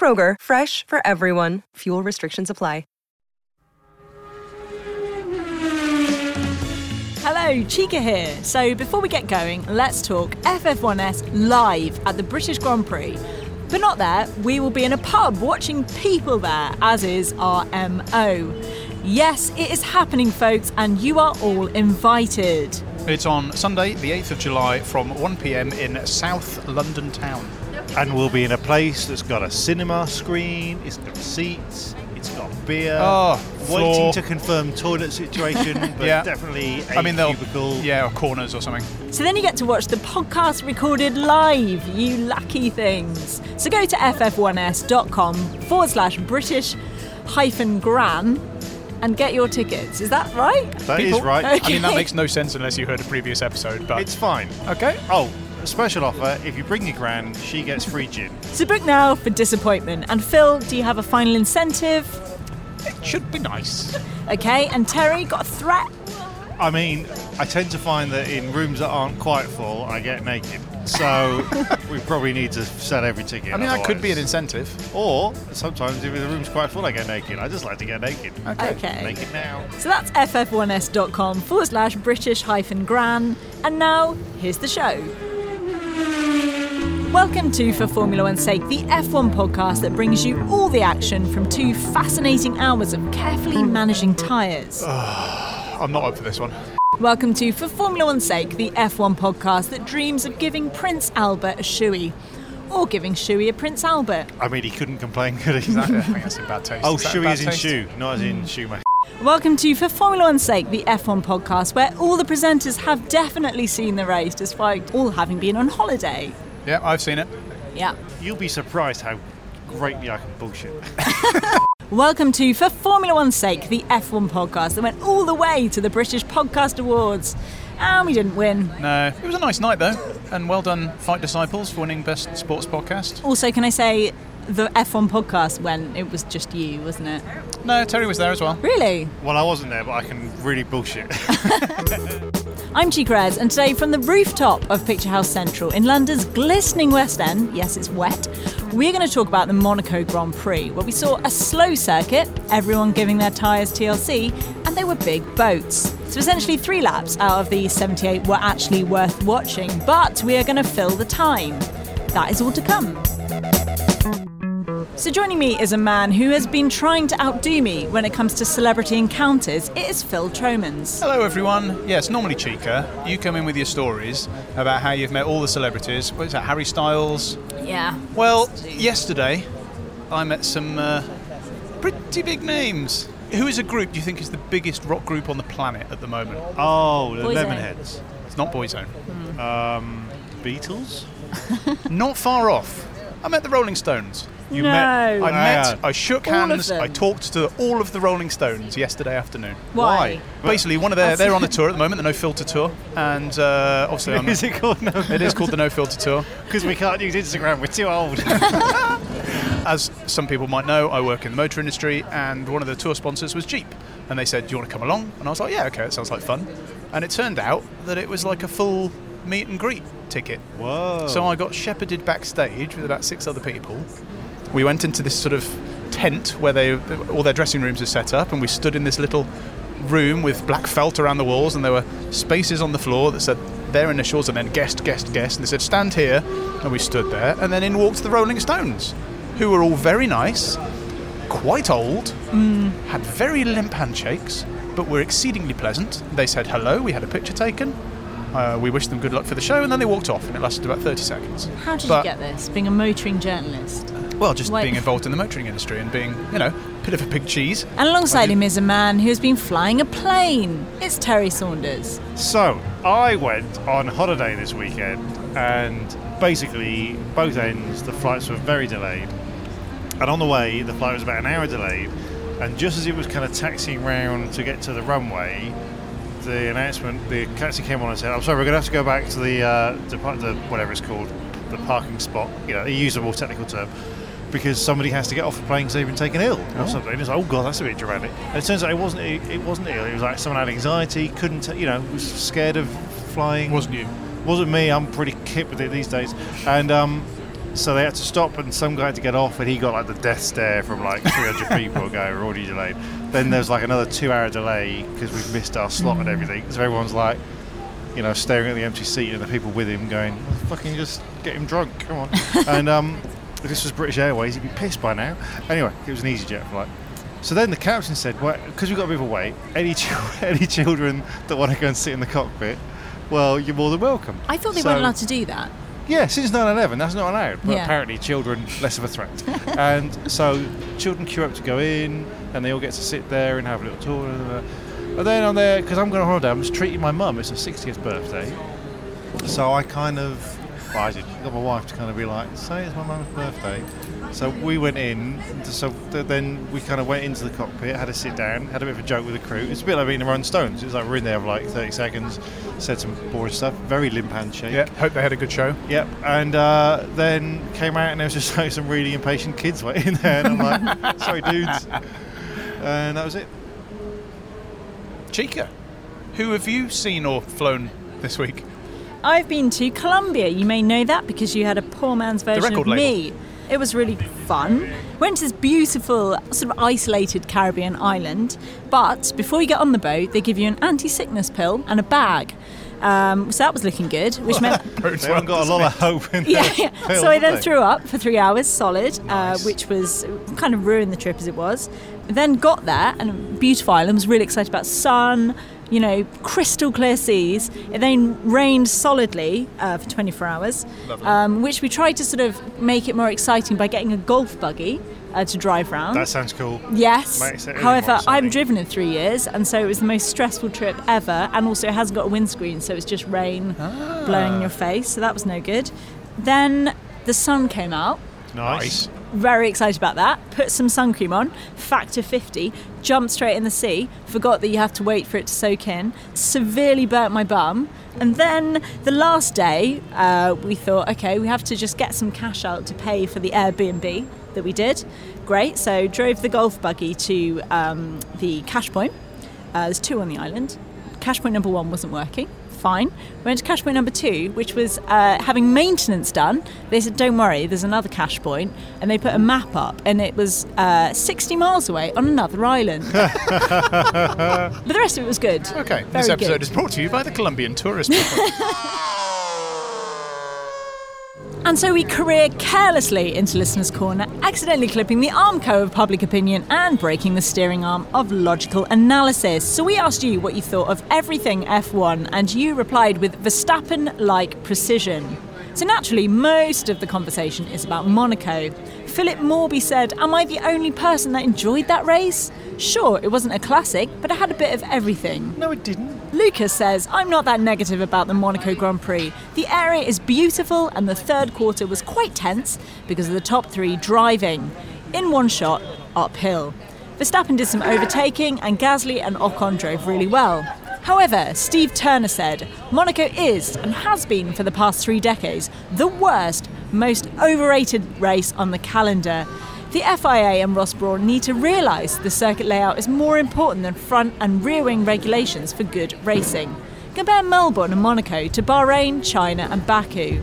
Kroger, fresh for everyone. Fuel restrictions apply. Hello, Chica here. So before we get going, let's talk FF1S live at the British Grand Prix. But not there, we will be in a pub watching people there, as is our MO. Yes, it is happening, folks, and you are all invited. It's on Sunday, the 8th of July, from 1 pm in South London town. And we'll be in a place that's got a cinema screen, it's got seats, it's got beer. Oh, waiting floor. to confirm toilet situation, but Yeah. definitely a I mean, they'll. cubicle. Yeah, or corners or something. So then you get to watch the podcast recorded live, you lucky things. So go to ff1s.com forward slash British hyphen gran and get your tickets. Is that right? That is People- right. Okay. I mean, that makes no sense unless you heard a previous episode, but. It's fine. okay. Oh, a special offer. If you bring your gran, she gets free gin. So book now for disappointment. And Phil, do you have a final incentive? It should be nice. Okay, and Terry got a threat. I mean, I tend to find that in rooms that aren't quite full, I get naked. So we probably need to sell every ticket. I mean, that could be an incentive. Or sometimes if the room's quite full, I get naked. I just like to get naked. Okay. Naked now. So that's ff1s.com forward slash British hyphen gran. And now, here's the show. Welcome to For Formula One's Sake, the F1 podcast that brings you all the action from two fascinating hours of carefully managing tyres. Ah, I'm not up for this one. Welcome to For Formula One's Sake, the F1 podcast that dreams of giving Prince Albert a shoey. Or giving Shuey a Prince Albert. I mean, he couldn't complain, could he? That, I think that's in bad taste. Oh, Is that is in taste? shoe, not as in hmm. Schumacher. Welcome to For Formula One's Sake, the F1 podcast, where all the presenters have definitely seen the race despite all having been on holiday. Yeah, I've seen it. Yeah. You'll be surprised how greatly I can bullshit. Welcome to For Formula One's Sake, the F1 podcast that went all the way to the British Podcast Awards. And we didn't win. No, it was a nice night though, and well done, Fight Disciples, for winning Best Sports Podcast. Also, can I say the F1 podcast when it was just you, wasn't it? No, Terry was there as well. Really? Well, I wasn't there, but I can really bullshit. I'm Rez, and today from the rooftop of Picture House Central in London's glistening West End, yes, it's wet, we're going to talk about the Monaco Grand Prix, where we saw a slow circuit, everyone giving their tyres TLC, and they were big boats. So essentially, three laps out of the 78 were actually worth watching, but we are going to fill the time. That is all to come. So joining me is a man who has been trying to outdo me when it comes to celebrity encounters. It is Phil Tromans. Hello everyone. Yes, normally Chica, you come in with your stories about how you've met all the celebrities. What is that, Harry Styles? Yeah. Well, yesterday I met some uh, Pretty big names. Who is a group do you think is the biggest rock group on the planet at the moment? Oh, the Boyzone. Lemonheads. It's not Boyzone. Um, Beatles. Not far off. I met the Rolling Stones. You no. met- I met. I shook All hands. I talked to all of the Rolling Stones yesterday afternoon. Why? Basically, one of their, they're on a tour at the moment, the No Filter Tour, and uh, obviously I'm, Is it called no? it is called the No Filter Tour. Because we can't use Instagram. We're too old. As some people might know, I work in the motor industry, and one of the tour sponsors was Jeep. And they said, Do you want to come along? And I was like, Yeah, okay, that sounds like fun. And it turned out that it was like a full meet and greet ticket. Whoa. So I got shepherded backstage with about six other people. We went into this sort of tent where they all their dressing rooms are set up, and we stood in this little room with black felt around the walls, and there were spaces on the floor that said their initials and then guest, guest, guest. And they said, Stand here. And we stood there, and then in walked the Rolling Stones, who were all very nice, quite old, had very limp handshakes, but were exceedingly pleasant. They said hello, we had a picture taken. Uh, we wished them good luck for the show, and then they walked off, and it lasted about 30 seconds. How did But- you get this? Being a motoring journalist. Well, just Wait. being involved in the motoring industry and being, you know, a bit of a pig cheese. And alongside him is a man who has been flying a plane. It's Terry Saunders. So I went on holiday this weekend, and basically both ends the flights were very delayed. And on the way, the flight was about an hour delayed. And just as it was kind of taxiing round to get to the runway, the announcement, the taxi came on and said, "I'm sorry, we're going to have to go back to the, uh, the whatever it's called, the parking spot. You know, a usable technical term." Because somebody has to get off the plane because they've been taken ill or something. It's like, oh god, that's a bit dramatic. And it turns out it wasn't. It, it wasn't ill. It was like someone had anxiety, couldn't, you know, was scared of flying. Wasn't you? Wasn't me. I'm pretty kip with it these days. And um, so they had to stop, and some guy had to get off, and he got like the death stare from like 300 people going, "We're already delayed." Then there's like another two-hour delay because we've missed our slot and everything. So everyone's like, you know, staring at the empty seat, and the people with him going, "Fucking just get him drunk, come on." and um, if this was British Airways, he'd be pissed by now. Anyway, it was an easyJet flight. So then the captain said, well, because we've got a bit of a wait, any, chil- any children that want to go and sit in the cockpit, well, you're more than welcome. I thought they So- weren't allowed to do that. Yeah, since 9/11, that's not allowed. But Yeah. apparently, children less of a threat. and so children queue up to go in, and they all get to sit there and have a little tour. And uh, then I'm there because I'm going on holiday. I'm just treating my mum. It's her 60th birthday, so I kind of. Well, I got my wife to kind of be like, "Say it's my mum's birthday." So we went in. So then we kind of went into the cockpit, had a sit down, had a bit of a joke with the crew. It's a bit like being the Rolling Stones. It was like we're in there for like 30 seconds, said some boring stuff, very limp handshake. Yeah, hope they had a good show. Yep, and uh, then came out and there was just like some really impatient kids waiting there, and I'm like, sorry, dudes, and that was it. Chica, who have you seen or flown this week? I've been to Colombia. You may know that because you had a poor man's version record of label. me. It was really fun. Went to this beautiful, sort of isolated Caribbean island. But before you get on the boat, they give you an anti-sickness pill and a bag. Um, so that was looking good, which meant They haven't got a lot of hope in yeah, yeah. pill, So I then they? threw up for three hours solid, Nice. uh, which was kind of ruined the trip as it was. Then got there and beautiful island. Was really excited about sun, you know, crystal clear seas. It then rained solidly uh, for 24 hours, um, which we tried to sort of make it more exciting by getting a golf buggy uh, to drive round. That sounds cool. Yes. Really However, I haven't driven in three years, and so it was the most stressful trip ever. And also, it hasn't got a windscreen, so it's just rain Ah. blowing in your face. So that was no good. Then the sun came out. Nice. Very excited about that. Put some sun cream on, factor 50, jumped straight in the sea, forgot that you have to wait for it to soak in, severely burnt my bum. And then the last day, uh, we thought, okay, we have to just get some cash out to pay for the Airbnb that we did. Great. So drove the golf buggy to um, the cash point. Uh, there's two on the island. Cash point number one wasn't working. Fine. We went to cash point number two, which was uh, having maintenance done. They said, "Don't worry, there's another cash point," and they put a map up, and it was uh, 60 miles away on another island. but the rest of it was good. Okay, Very this episode good. is brought to you by the Colombian Tourist. And so we career carelessly into Listener's Corner, accidentally clipping the armco of public opinion and breaking the steering arm of logical analysis. So we asked you what you thought of everything F1, and you replied with Verstappen like precision. So naturally, most of the conversation is about Monaco. Philip Morby said, Am I the only person that enjoyed that race? Sure, it wasn't a classic, but it had a bit of everything. No, it didn't. Lucas says, I'm not that negative about the Monaco Grand Prix. The area is beautiful, and the third quarter was quite tense because of the top three driving. In one shot, uphill. Verstappen did some overtaking, and Gasly and Ocon drove really well. However, Steve Turner said, Monaco is, and has been for the past three decades, the worst, most overrated race on the calendar. The FIA and Ross Brawn need to realise the circuit layout is more important than front and rear wing regulations for good racing. Compare Melbourne and Monaco to Bahrain, China, and Baku.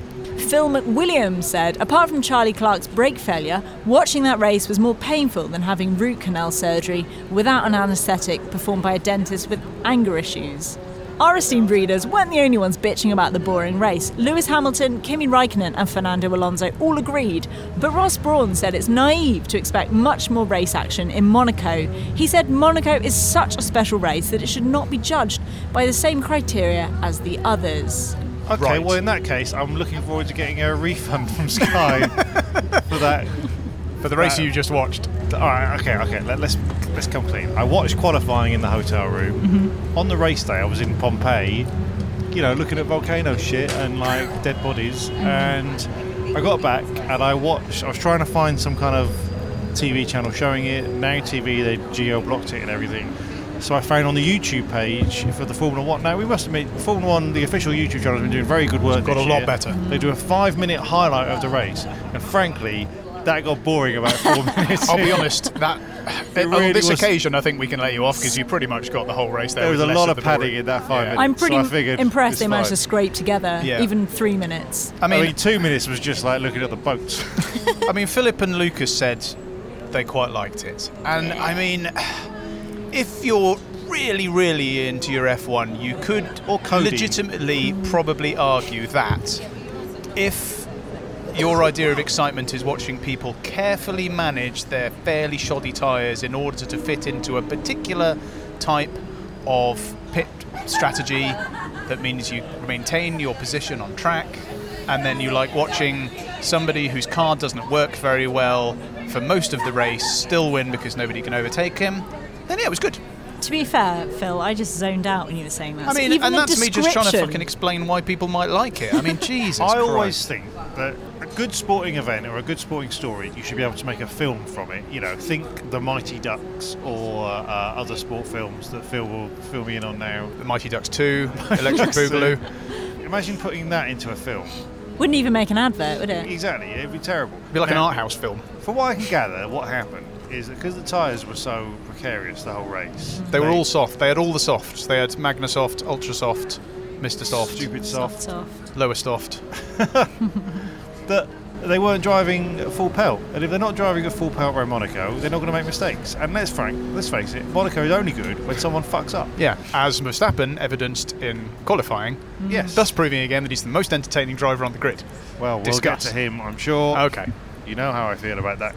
Phil McWilliams said, apart from Charles Leclerc's brake failure, watching that race was more painful than having root canal surgery without an anaesthetic performed by a dentist with anger issues. Our esteemed readers weren't the only ones bitching about the boring race. Lewis Hamilton, Kimi Raikkonen, and Fernando Alonso all agreed, but Ross Brawn said it's naive to expect much more race action in Monaco. He said Monaco is such a special race that it should not be judged by the same criteria as the others. Okay, Right. well, in that case, I'm looking forward to getting a refund from Sky for that. For the race Uh, you just watched. All right, okay, okay. Let, let's let's come clean. I watched qualifying in the hotel room. Mm-hmm. On the race day, I was in Pompeii, you know, looking at volcano shit and like dead bodies. Mm-hmm. And I got back and I watched. I was trying to find some kind of TV channel showing it. Now TV, they geo blocked it and everything. So I found on the YouTube page for the Formula One. Now we must admit, Formula One, the official YouTube channel, has been doing very good work. Got this a lot year. better. They do a five-minute highlight of the race, and frankly, that got boring about four minutes. I'll be honest, that It on this was- occasion I think we can let you off because you pretty much got the whole race there. There was a lot of of the padding in that five Yeah. minutes. I'm pretty so I figured impressed they managed to scrape together Yeah. even three minutes. I I mean, mean, two minutes was just like looking at the boats. I mean, Philip and Lucas said they quite liked it, and I mean, if you're really, really into your F1, you could Or coding. legitimately probably argue that if your idea of excitement is watching people carefully manage their fairly shoddy tyres in order to fit into a particular type of pit strategy that means you maintain your position on track and then you like watching somebody whose car doesn't work very well for most of the race still win because nobody can overtake him then yeah it was good To be fair, Phil, I just zoned out when you were saying that. I mean even and the that's me just trying to fucking explain why people might like it I mean Jesus I Christ. always think that a good sporting event or a good sporting story, you should be able to make a film from it. You know, think the Mighty Ducks or uh, other sport films that Phil will fill me in on now. the Mighty Ducks 2 Electric Boogaloo Imagine putting that into a film. Wouldn't even make an advert, would it? Exactly, it'd be terrible. It'd be like an Now, art house film From what I can gather, what happened is that because the tyres were so precarious the whole race, They were all soft. They had all the softs. They had Magna Soft, Ultra Soft, Mr. Soft, stupid soft. soft. Lower Soft. that they weren't driving at full pelt. And if they're not driving at full pelt around Monaco, they're not going to make mistakes. And let's frank, let's face it, Monaco is only good when someone fucks up. Yeah, as Verstappen evidenced in qualifying, mm. Yes. thus proving again that he's the most entertaining driver on the grid. well, we'll Discuss. get to him, I'm sure. Okay. You know how I feel about that.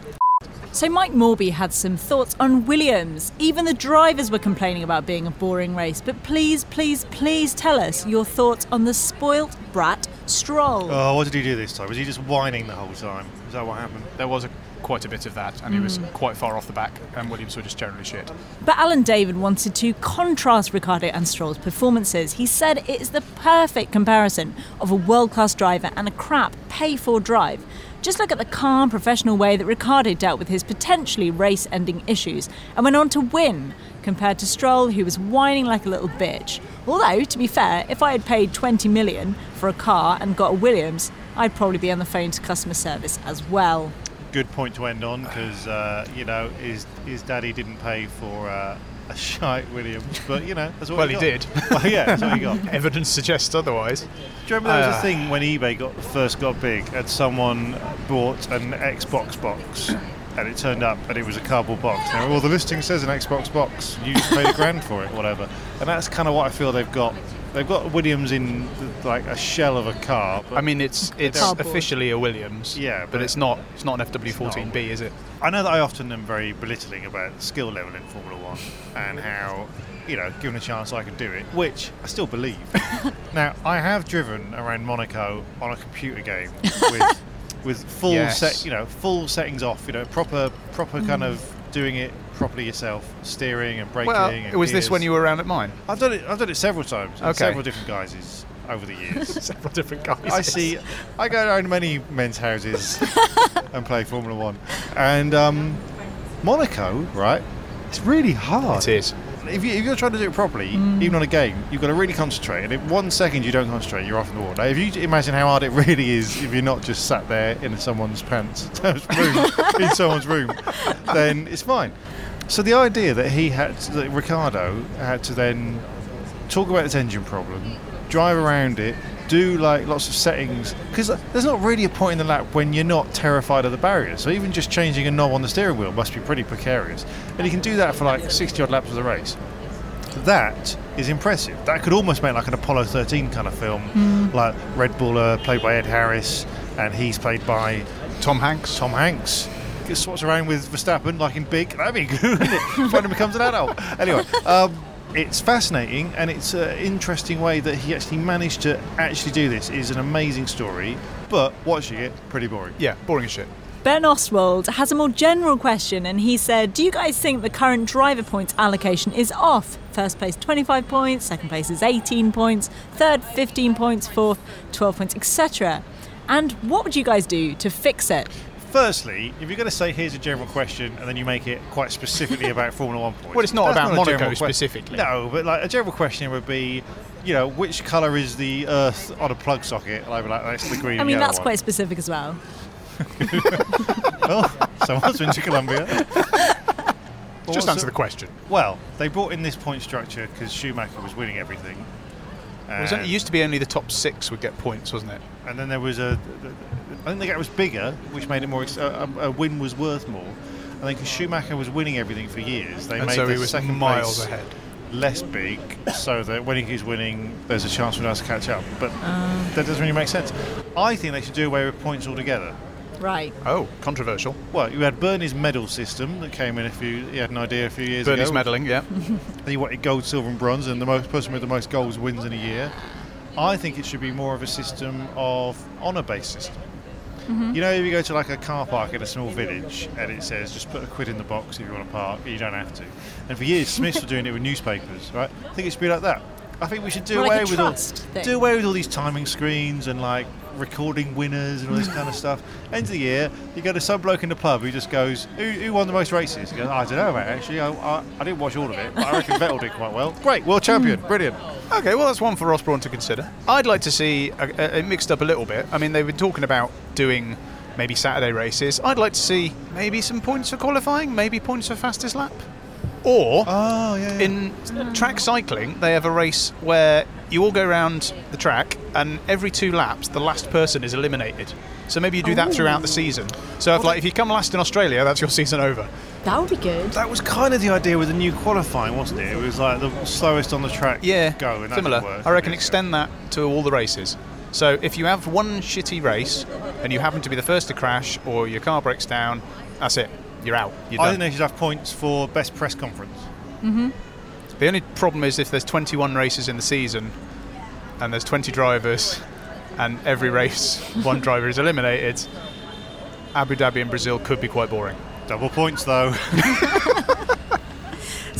So Mike Morby had some thoughts on Williams. Even the drivers were complaining about being a boring race. But please, please, please tell us your thoughts on the spoilt brat Stroll. Oh, what did he do this time? Was he just whining the whole time? Is that what happened? There was a, quite a bit of that, and he was hmm. quite far off the back, and Williams were just generally shit. But Alan David wanted to contrast Ricciardo and Stroll's performances. He said it is the perfect comparison of a world class driver and a crap pay for drive. Just look at the calm, professional way that Ricciardo dealt with his potentially race ending issues and went on to win, compared to Stroll, who was whining like a little bitch. Although, to be fair, if I had paid 20 million for a car and got a Williams, I'd probably be on the phone to customer service as well. Good point to end on because, uh, you know, his, his daddy didn't pay for uh, a shite Williams, but, you know, that's what Well, he, did. well, yeah, that's what he got. Evidence suggests otherwise. Do you remember there was Uh, a thing when eBay got first got big and someone bought an Xbox box and it turned up and it was a cardboard box. Now, well, the listing says an Xbox box. You just paid a grand for it, whatever. And that's kind of what I feel they've got. They've got Williams in like a shell of a car. I mean, it's it's Cardboard. officially a Williams. Yeah, but, but it's not it's not an FW14B, is it? I know that I often am very belittling about skill level in Formula One and how, you know, given a chance I can do it, which I still believe. now, I have driven around Monaco on a computer game with with full Yes. set, you know, full settings off. You know, proper, proper kind mm. of doing it properly yourself, steering and braking. Well, and was this when you were around at mine? I've done it. I've done it several times. Okay. Several different guises over the years. Several different guys. I see. I go around many men's houses and play Formula One, and um, Monaco, right? It's really hard. It is. If, you, if you're trying to do it properly, even on a game, you've got to really concentrate. And if one second you don't concentrate, you're off in the wall. Now, if you imagine how hard it really is, if you're not just sat there in someone's pants, room, in someone's room, then it's fine. So the idea that he had, to, that Ricciardo had to then talk about his engine problem, drive around it, do like lots of settings because there's not really a point in the lap when you're not terrified of the barrier. So even just changing a knob on the steering wheel must be pretty precarious, and he can do that for like 60 odd laps of the race. That is impressive. That could almost make like an Apollo 13 kind of film, like Red Bull, uh, played by Ed Harris, and he's played by Tom Hanks. Tom Hanks. Gets swaps around with Verstappen like in Big. That'd be good, wouldn't it? when he becomes an adult. Anyway, um, it's fascinating and it's an interesting way that he actually managed to actually do this. It is an amazing story, but watching it, pretty boring. Yeah, boring as shit. Ben Ostwald has a more general question, and he said, Do you guys think the current driver points allocation is off? First place 25 points, second place is 18 points, third 15 points, fourth 12 points, etc. And what would you guys do to fix it? Firstly, if you're going to say here's a general question and then you make it quite specifically about Formula One points, Well, it's not about a Monaco general que- specifically. No, but like a general question would be, you know, which colour is the Earth on a plug socket? Like, like that's the green. I mean, that's one. quite specific as well. well, someone's been to Colombia. Just what's answer the question. Well, they brought in this point structure because Schumacher was winning everything. It, was only- it used to be only the top six would get points, wasn't it? and then there was a. I think the gap was bigger, which made it more. ex- A, a a win was worth more. I think because Schumacher was winning everything for years, they And made so the he was second miles place ahead. less big, so that when he's winning, there's a chance for us to catch up. But Uh. that doesn't really make sense. I think they should do away with points altogether. Right. Oh, controversial. Well, you had Bernie's medal system that came in a few. He had an idea a few years Bernie's ago. medaling, yeah. He wanted gold, silver, and bronze, and the most person with the most goals wins in a year. I think it should be more of a system of honour-based system. Mm-hmm. You know, if you go to like a car park in a small village and it says just put a quid in the box if you want to park, you don't have to. And for years, Smiths were doing it with newspapers, right? I think it should be like that. I think we should do More away a with all, thing. do away with all these timing screens and like recording winners and all this kind of stuff. End of the year, you go to some bloke in the pub who just goes, "Who, who won the most races?" He goes, "I don't know, mate. Actually, I, I, I didn't watch all of it, but I reckon Vettel did quite well. Great, world champion, mm. brilliant." Okay, well, that's one for Ross Brawn to consider. I'd like to see a, a, it mixed up a little bit. I mean, they've been talking about doing maybe Saturday races. I'd like to see maybe some points for qualifying, maybe points for fastest lap. Or Oh yeah. in track cycling, they have a race where you all go around the track, and every two laps, the last person is eliminated. So maybe you do that throughout the oh. season. So if like if you come last in Australia, that's your season over. That would be good. That was kind of the idea with the new qualifying, wasn't it? It was like the slowest on the track. Yeah, go and that similar. work, I reckon did it? extend that to all the races. So if you have one shitty race and you happen to be the first to crash or your car breaks down, that's it. You're out. You're I done. think they should have points for best press conference. Mm-hmm. The only problem is if there's 21 races in the season and there's 20 drivers and every race one driver is eliminated, Abu Dhabi and Brazil could be quite boring. Double points though.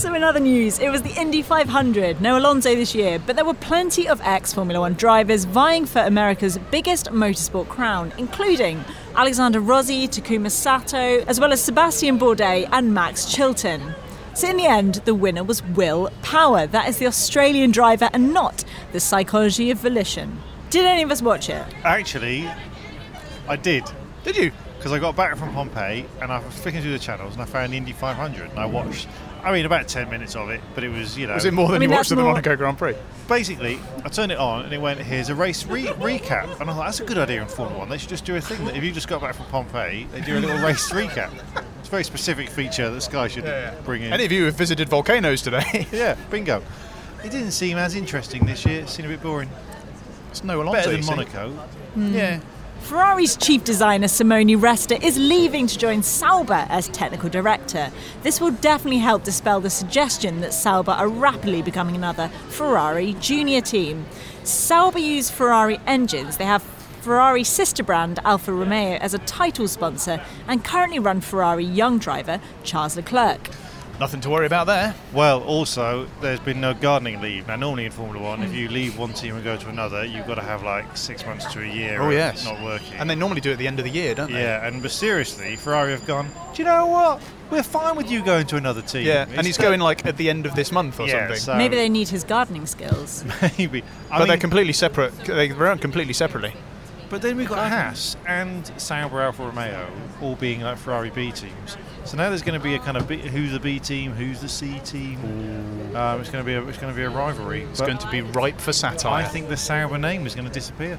So, in other news, it was the Indy 500. No Alonso this year, but there were plenty of ex Formula One drivers vying for America's biggest motorsport crown, including Alexander Rossi, Takuma Sato, as well as Sébastien Bourdais and Max Chilton. So, in the end, the winner was Will Power. That is the Australian driver and not the psychology of volition. Did any of us watch it? Actually, I did. Did you? Because I got back from Pompeii and I was flicking through the channels and I found Indy 500 and I watched. I mean, about 10 minutes of it, but it was, you know. Was it more than I mean, you watched at the Monaco Grand Prix? Basically, I turned it on and it went, here's a race re- recap. And I thought, that's a good idea in Formula One. They should just do a thing that if you just got back from Pompeii, they do a little race recap. It's a very specific feature that Sky should bring in. Any of you have visited volcanoes today? yeah, bingo. It didn't seem as interesting this year. It seemed a bit boring. it's no Alonso. Better than you see. Monaco. Hmm. Yeah. Ferrari's chief designer Simone Resta is leaving to join Sauber as technical director. This will definitely help dispel the suggestion that Sauber are rapidly becoming another Ferrari junior team. Sauber use Ferrari engines. They have Ferrari sister brand Alfa Romeo as a title sponsor and currently run Ferrari young driver Charles Leclerc. Nothing to worry about there. Well, also, there's been no gardening leave. Now, normally in Formula One, if you leave one team and go to another, you've got to have like six months to a year Oh, of yes. not working. And they normally do it at the end of the year, don't they? yeah, and but seriously, Ferrari have gone, do you know what? We're fine with you going to another team. Yeah, It's and he's going like at the end of this month or Yeah, something. so- Maybe they need his gardening skills. Maybe. I but they're completely separate. They run completely separately. But then we've got Haas and Sauber Alfa Romeo all being like Ferrari B teams. So now there's going to be a kind of B, who's the B team, who's the C team. Um, it's going to be a, it's going to be a rivalry. It's going to be ripe for satire. I think the Sauber name is going to disappear.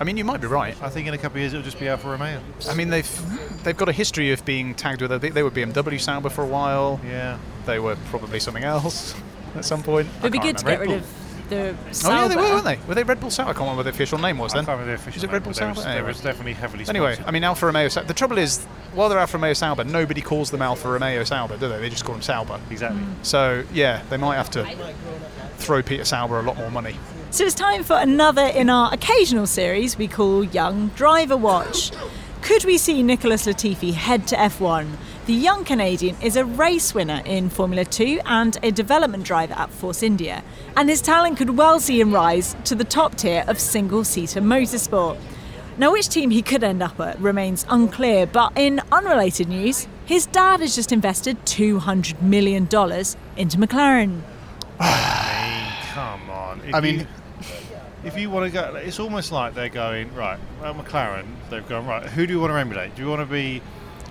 I mean, you might be right. I think in a couple of years it'll just be Alfa Romeo. I mean, they've they've got a history of being tagged with. A, they were BMW Sauber for a while. Yeah. They were probably something else at some point. It'd be good can't to get rid of the Oh yeah, they were, weren't they? Were they Red Bull Sauber? I can't remember what the official name was I then. can't remember the official Is it Red Bull but there was, Sauber? there was definitely heavily Anyway, sponsored. I mean Alfa Romeo. Sa- The trouble is, while they're Alfa Romeo Sauber, nobody calls them Alfa Romeo Sauber, do they? They just call them Sauber. exactly. Hmm. So yeah, they might have to throw Peter Sauber a lot more money. So it's time for another in our occasional series we call Young Driver Watch. Could we see Nicholas Latifi head to F1? The young Canadian is a race winner in Formula 2 and a development driver at Force India, and his talent could well see him rise to the top tier of single seater motorsport. Now, which team he could end up at remains unclear, but in unrelated news, his dad has just invested $200 million into McLaren. Come on. If I mean- you, if you want to go, it's almost like they're going right. Well, McLaren, they've gone right. Who do you want to emulate? Do you want to be?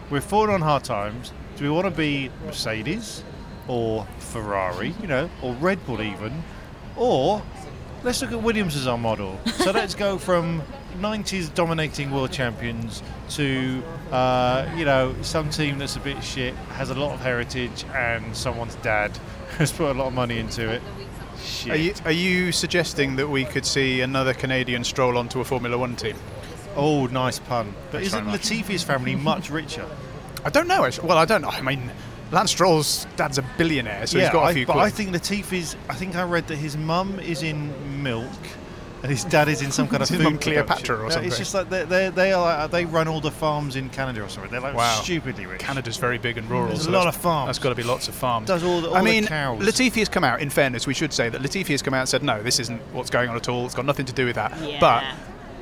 We're falling on hard times. Do we want to be Mercedes or Ferrari? You know, or Red Bull even, or let's look at Williams as our model. So let's go from 90s dominating world champions to uh, you know some team that's a bit shit, has a lot of heritage, and someone's dad has put a lot of money into it. Shit. Are you, are you suggesting that we could see another Canadian stroll onto a Formula One team? Oh, nice pun. But Thanks isn't very. Latifi's family much richer? I don't know. Actually. Well, I don't know. I mean, Lance Stroll's dad's a billionaire, so yeah, he's got a I, few. but quid. I think Latifi's. I think I read that his mum is in milk, and his dad is in some kind of His food mum Cleopatra or No, something. It's just like they they they are like, they run all the farms in Canada or something. They're like Wow. stupidly rich. Canada's very big and rural. There's so a lot that's- of farms. That's got to be lots of farms. Does all the- all I the mean, cows. Latifi has come out. In fairness, we should say that Latifi has come out and said, "No, this isn't what's going on at all. It's got nothing to do with that." But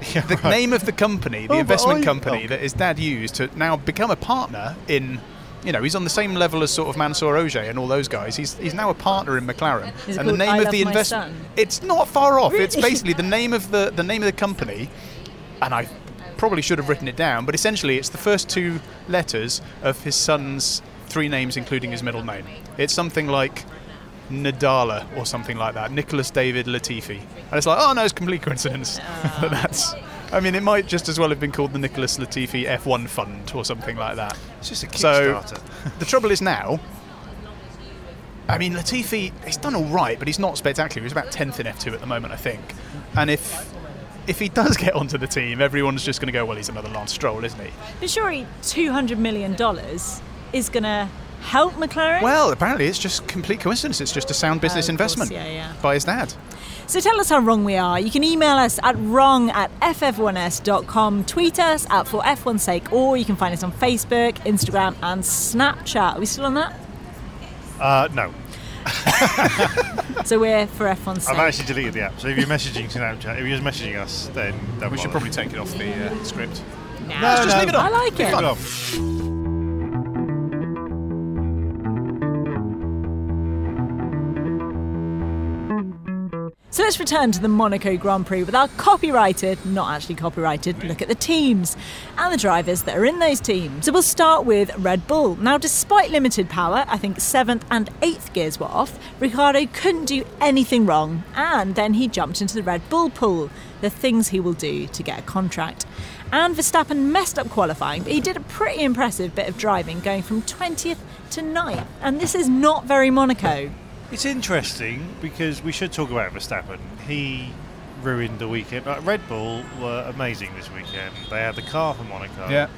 Yeah, the right. name of the company, the Oh, investment I- company oh. that his dad used to now become a partner in. You know, he's on the same level as sort of Mansour Ojjeh and all those guys. He's he's now a partner in McLaren. Is it and the name I of the My investment it's not far off. It's basically the name of the the name of the company and I probably should have written it down, but essentially it's the first two letters of his son's three names, including his middle name. It's something like Nadala or something like that. Nicholas David Latifi. And it's like, oh no, it's complete coincidence. but that's. I mean, it might just as well have been called the Nicholas Latifi F1 Fund or something like that. It's just a Kickstarter. So Kickstarter. the trouble is now. I mean, Latifi, he's done all right, but he's not spectacular. He's about 10th in F2 at the moment, I think. And if if he does get onto the team, everyone's just going to go, well, he's another Lance Stroll, isn't he? But surely $200 million is going to help McLaren? Well, apparently it's just complete coincidence. It's just a sound business Oh, of course, investment yeah, yeah. by his dad. So tell us how wrong we are. You can email us at wrong at ff1s.com, tweet us at for F1's sake, or you can find us on Facebook, Instagram, and Snapchat. Are we still on that? Uh, no, So we're for F1's sake. I've actually deleted the app. So if you're messaging Snapchat, if you're just messaging us, then don't We should probably take it off the uh, script. Nah, No, just no, leave it on. I like leave it. it So let's return to the Monaco Grand Prix with our copyrighted, not actually copyrighted, look at the teams and the drivers that are in those teams. So we'll start with Red Bull. Now, despite limited power, I think seventh and eighth gears were off, Ricciardo couldn't do anything wrong, and then he jumped into the Red Bull pool, the things he will do to get a contract. And Verstappen messed up qualifying, but he did a pretty impressive bit of driving, going from 20th to 9th. And this is not very Monaco. It's interesting because we should talk about Verstappen. He ruined the weekend. Like Red Bull were amazing this weekend. They had the car for Monaco. Yeah.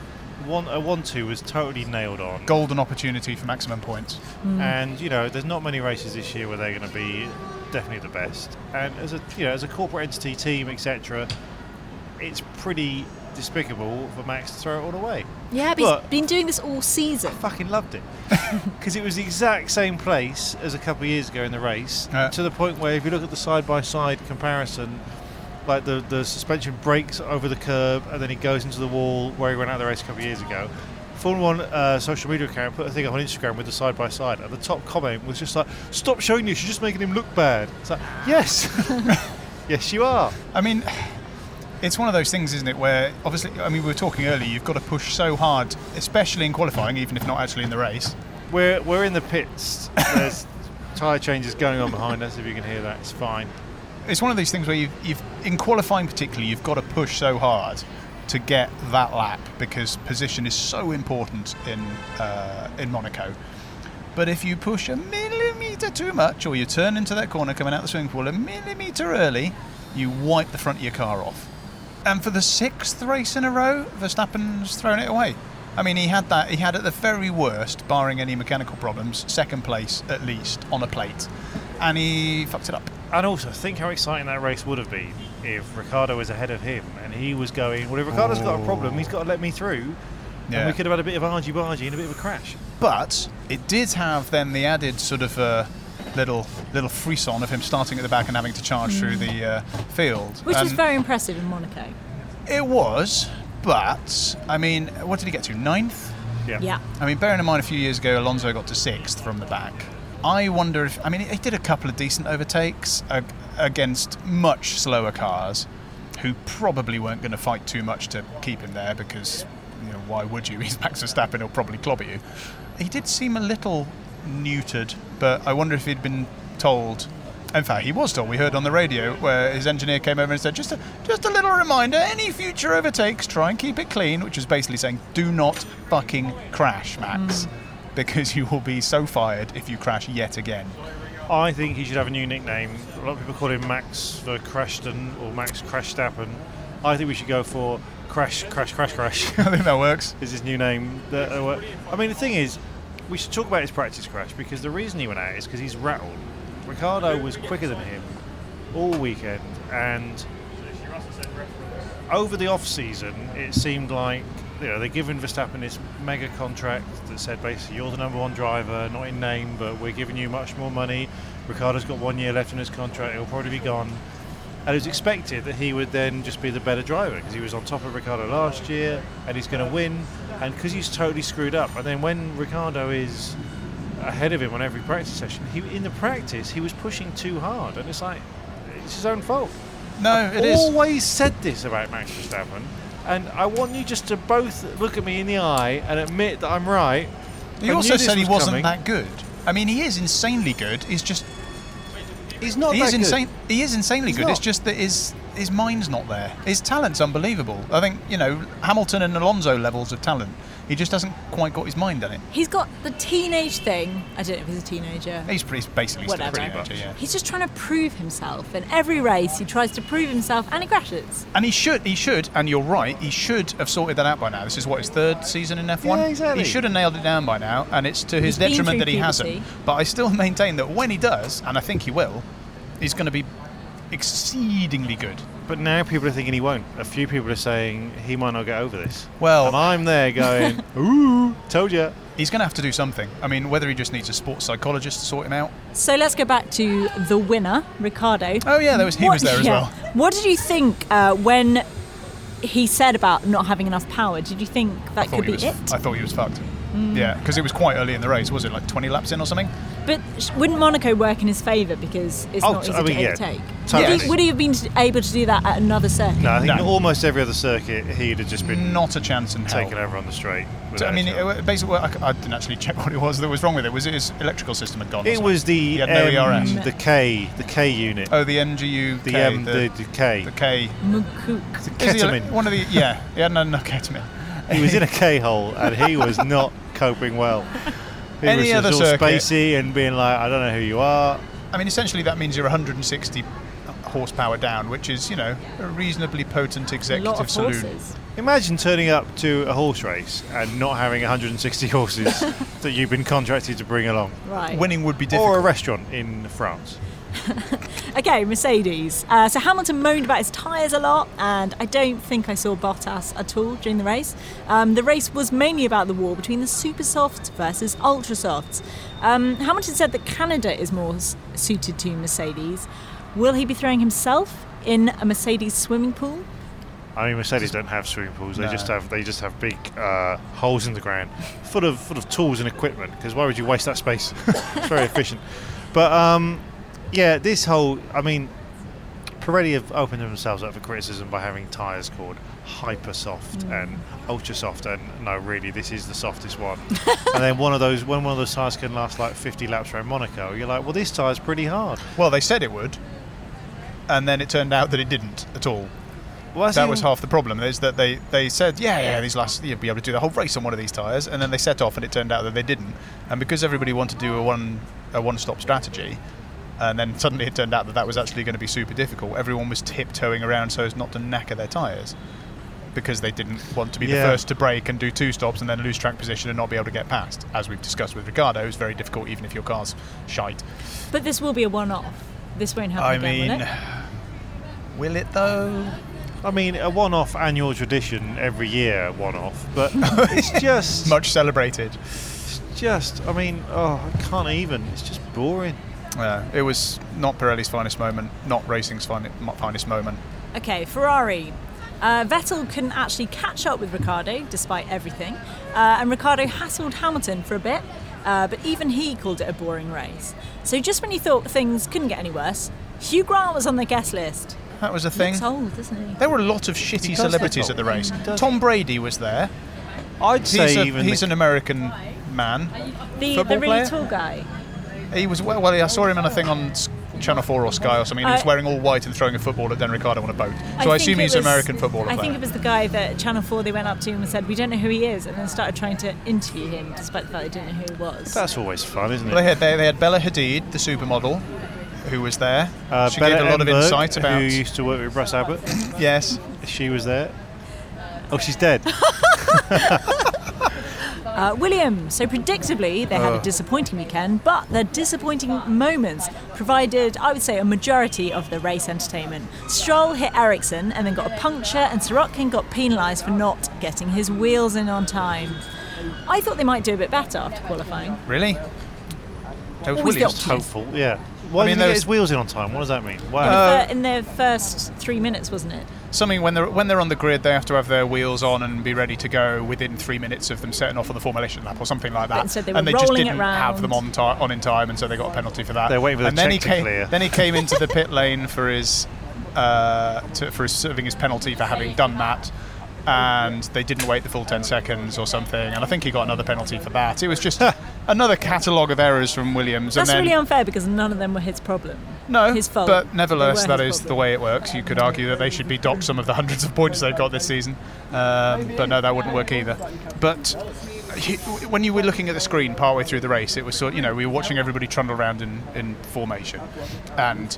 One a one two was totally nailed on. Golden opportunity for maximum points. Mm. And you know, there's not many races this year where they're going to be definitely the best. And as a you know, as a corporate entity team, etc., it's pretty despicable for Max to throw it all away. Yeah, but he's But- been doing this all season. I fucking loved it because it was the exact same place as a couple of years ago in the race Yeah. to the point where if you look at the side by side comparison like the, the suspension breaks over the curb and then he goes into the wall where he went out of the race a couple of years ago Formula One uh, social media account put a thing up on Instagram with the side by side, and the top comment was just like, "Stop showing this! You're just making him look bad." It's like, yes, yes, you are. I mean, it's one of those things, isn't it? Where obviously, I mean, we were talking earlier. You've got to push so hard, especially in qualifying, even if not actually in the race. We're we're in the pits. There's tyre changes going on behind us. If you can hear that, it's fine. It's one of these things where you've, you've in qualifying particularly, you've got to push so hard to get that lap because position is so important in uh, in Monaco. But if you push a millimetre too much, or you turn into that corner coming out the swimming pool a millimetre early, you wipe the front of your car off. And for the sixth race in a row, Verstappen's thrown it away. I mean, he had that. He had at the very worst, barring any mechanical problems, second place at least on a plate, and he fucked it up. And also, think how exciting that race would have been if Ricciardo was ahead of him and he was going, well, if Ricciardo's got a problem, he's got to let me through. Yeah. And we could have had a bit of argy bargy and a bit of a crash. But it did have then the added sort of uh, little little frisson of him starting at the back and having to charge through the uh, field. Which was very impressive in Monaco. It was, but I mean, what did he get to? Ninth. Yeah. Yeah. I mean, bearing in mind a few years ago, Alonso got to sixth from the back. I wonder if I mean he did a couple of decent overtakes against much slower cars, who probably weren't going to fight too much to keep him there because you know why would you? He's Max Verstappen, he'll probably clobber you. He did seem a little neutered, but I wonder if he'd been told. In fact, he was told. We heard on the radio where his engineer came over and said, "Just a, just a little reminder: any future overtakes, try and keep it clean." Which was basically saying, "Do not fucking crash, Max." because you will be so fired if you crash yet again. I think he should have a new nickname. A lot of people call him Max for Crashton or Max Crashstappen. I think we should go for Crash, Crash, Crash, Crash. I think that works. is his new name. That, uh, I mean, the thing is, we should talk about his practice crash because the reason he went out is because he's rattled. Ricciardo was quicker than him all weekend, and over the off season, it seemed like you know they're giving Verstappen this mega contract that said basically you're the number one driver, not in name, but we're giving you much more money. Ricciardo's got one year left in his contract; he'll probably be gone. And it was expected that he would then just be the better driver because he was on top of Ricciardo last year and he's going to win. And because he's totally screwed up, and then when Ricciardo is ahead of him on every practice session, he in the practice he was pushing too hard, and it's like it's his own fault. No, it is. I've it is. always said this about Max Verstappen, and I want you just to both look at me in the eye and admit that I'm right. He I also said he was wasn't coming. that good. I mean, he is insanely good. He's just He's not he that is good. insane. He is insanely He's good. It's just that his his mind's not there. His talent's unbelievable. I think you know Hamilton and Alonso levels of talent. He just hasn't quite got his mind on it. He's got the teenage thing. I don't know if he's a teenager. He's pretty basically still a Whatever. teenager, yeah. He's just trying to prove himself. In every race, he tries to prove himself and he crashes. And he should, he should, and you're right, he should have sorted that out by now. This is what his third season in F1. Yeah, exactly. He should have nailed it down by now, and it's to his He's detriment that he puberty. hasn't. But I still maintain that when he does, and I think he will, he's going to be exceedingly good. But now people are thinking he won't. A few people are saying he might not get over this. Well- and I'm there going, ooh, told you. He's going to have to do something. I mean, whether he just needs a sports psychologist to sort him out. So let's go back to the winner, Ricciardo. Oh yeah, there was he was there as yeah. well. What did you think uh, when he said about not having enough power? Did you think that could be was. it? I thought he was fucked. Mm. Yeah, because it was quite early in the race, was it? Like 20 laps in or something. But wouldn't Monaco work in his favour because it's Oh, not easy I mean, to yeah, overtake? totally. Would, he, would he have been able to do that at another circuit? No, I think No. almost every other circuit he'd have just been Not a chance in hell. taken over on the straight. So, I mean, it, basically, well, I, I didn't actually check what it was that was wrong with it. Was it his electrical system had gone? it was the He had no M, ERS. the K, the K unit, Oh, the MGU. the M, the, the K. the K. McCook. Is the- ketamine. One of the yeah. He had no, no ketamine. He was in a K hole and he was not coping well. He Any was just other all circuit- spacey and being like, I don't know who you are. I mean, essentially, that means you're 160 horsepower down, which is, you know, a reasonably potent executive saloon. Imagine turning up to a horse race and not having 160 horses that you've been contracted to bring along. Right. Winning would be difficult. Or a restaurant in France. Okay, Mercedes. Uh, so Hamilton moaned about his tyres a lot, and I don't think I saw Bottas at all during the race. Um, the race was mainly about the war between the super softs versus ultra softs. Um, Hamilton said that Canada is more suited to Mercedes. Will he be throwing himself in a Mercedes swimming pool? I mean, Mercedes don't have swimming pools. They No. just have they just have big uh, holes in the ground, full of full of tools and equipment. Because why would you waste that space? it's very efficient. But um, yeah, this whole I mean, Pirelli have opened themselves up for criticism by having tyres called hyper soft mm. and ultra soft, and no, really, this is the softest one. and then one of those when one of those tyres can last like 50 laps around Monaco, you're like, well, this tyre's pretty hard. Well, they said it would, and then it turned out that it didn't at all. Well, that was half the problem. Is that they, they said, yeah, yeah, these last you'll be able to do the whole race on one of these tyres, and then they set off, and it turned out that they didn't. And because everybody wanted to do a one a one stop strategy, and then suddenly it turned out that that was actually going to be super difficult. Everyone was tiptoeing around so as not to knacker their tyres. Because they didn't want to be Yeah. the first to brake and do two stops and then lose track position and not be able to get past. As we've discussed with Ricciardo, it's very difficult even if your car's shite. But this will be a one off. This won't happen I again, will mean, it? will it though? I mean, a one-off annual tradition every year, one-off, but it's just Much celebrated. It's just, I mean, oh, I can't even. It's just boring. Yeah, it was not Pirelli's finest moment, not racing's fin- finest moment. Okay, Ferrari. Uh, Vettel couldn't actually catch up with Ricciardo despite everything, uh, and Ricciardo hassled Hamilton for a bit, uh, but even he called it a boring race. So just when you thought things couldn't get any worse, Hugh Grant was on the guest list. That was a thing. Looks old, doesn't he? There were a lot of shitty celebrities at the race. Tom Brady was there. I'd He's, say a, even he's the- an American man. The, Football the really player? tall guy. He was well. well I saw him on a thing on Channel Four or Sky or something. He was I- wearing all white and throwing a football at Den Ricciardo on a boat. So I, think assume it he's an was- American footballer. I player. think it was the guy that Channel 4 they went up to him and said, We don't know who he is, and then started trying to interview him despite the fact they didn't know who he was. That's always fun, isn't it? Well, they had they, they had Bella Hadid, the supermodel, who was there. Uh, she Bella gave a lot of insight about. who used to work with Russ Abbott. yes, she was there. Oh, she's dead. Uh, Williams. So predictably, they had a disappointing weekend, but the disappointing moments provided, I would say, a majority of the race entertainment. Stroll hit Ericsson and then got a puncture, and Sirotkin got penalised for not getting his wheels in on time. I thought they might do a bit better after qualifying. really. That was Always the Williams. Hopeful, yeah. Why I mean, didn't he there get was- his wheels in on time? What does that mean? In, Wow. the Uh, fir- in their first three minutes, wasn't it? Something when they're when they're on the grid, they have to have their wheels on and be ready to go within three minutes of them setting off on the formulation lap or something like that. But instead they were and they just rolling it didn't have them on ti- on in time, and so they got a penalty for that. They're waiting for the and then he to came, clear. Then he came into the pit lane for his uh, to, for his, serving his penalty for having done that. And they didn't wait the full 10 seconds or something, and I think he got another penalty for that. It was just another catalogue of errors from Williams. That's and then, really unfair because none of them were his problem. no, his fault. but nevertheless, that is were that his is the way it works. You could argue that they should be docked some of the hundreds of points they've got this season, um, but no, that wouldn't work either. But when you were looking at the screen partway through the race, it was sort, you know, we were watching everybody trundle around in, in formation, and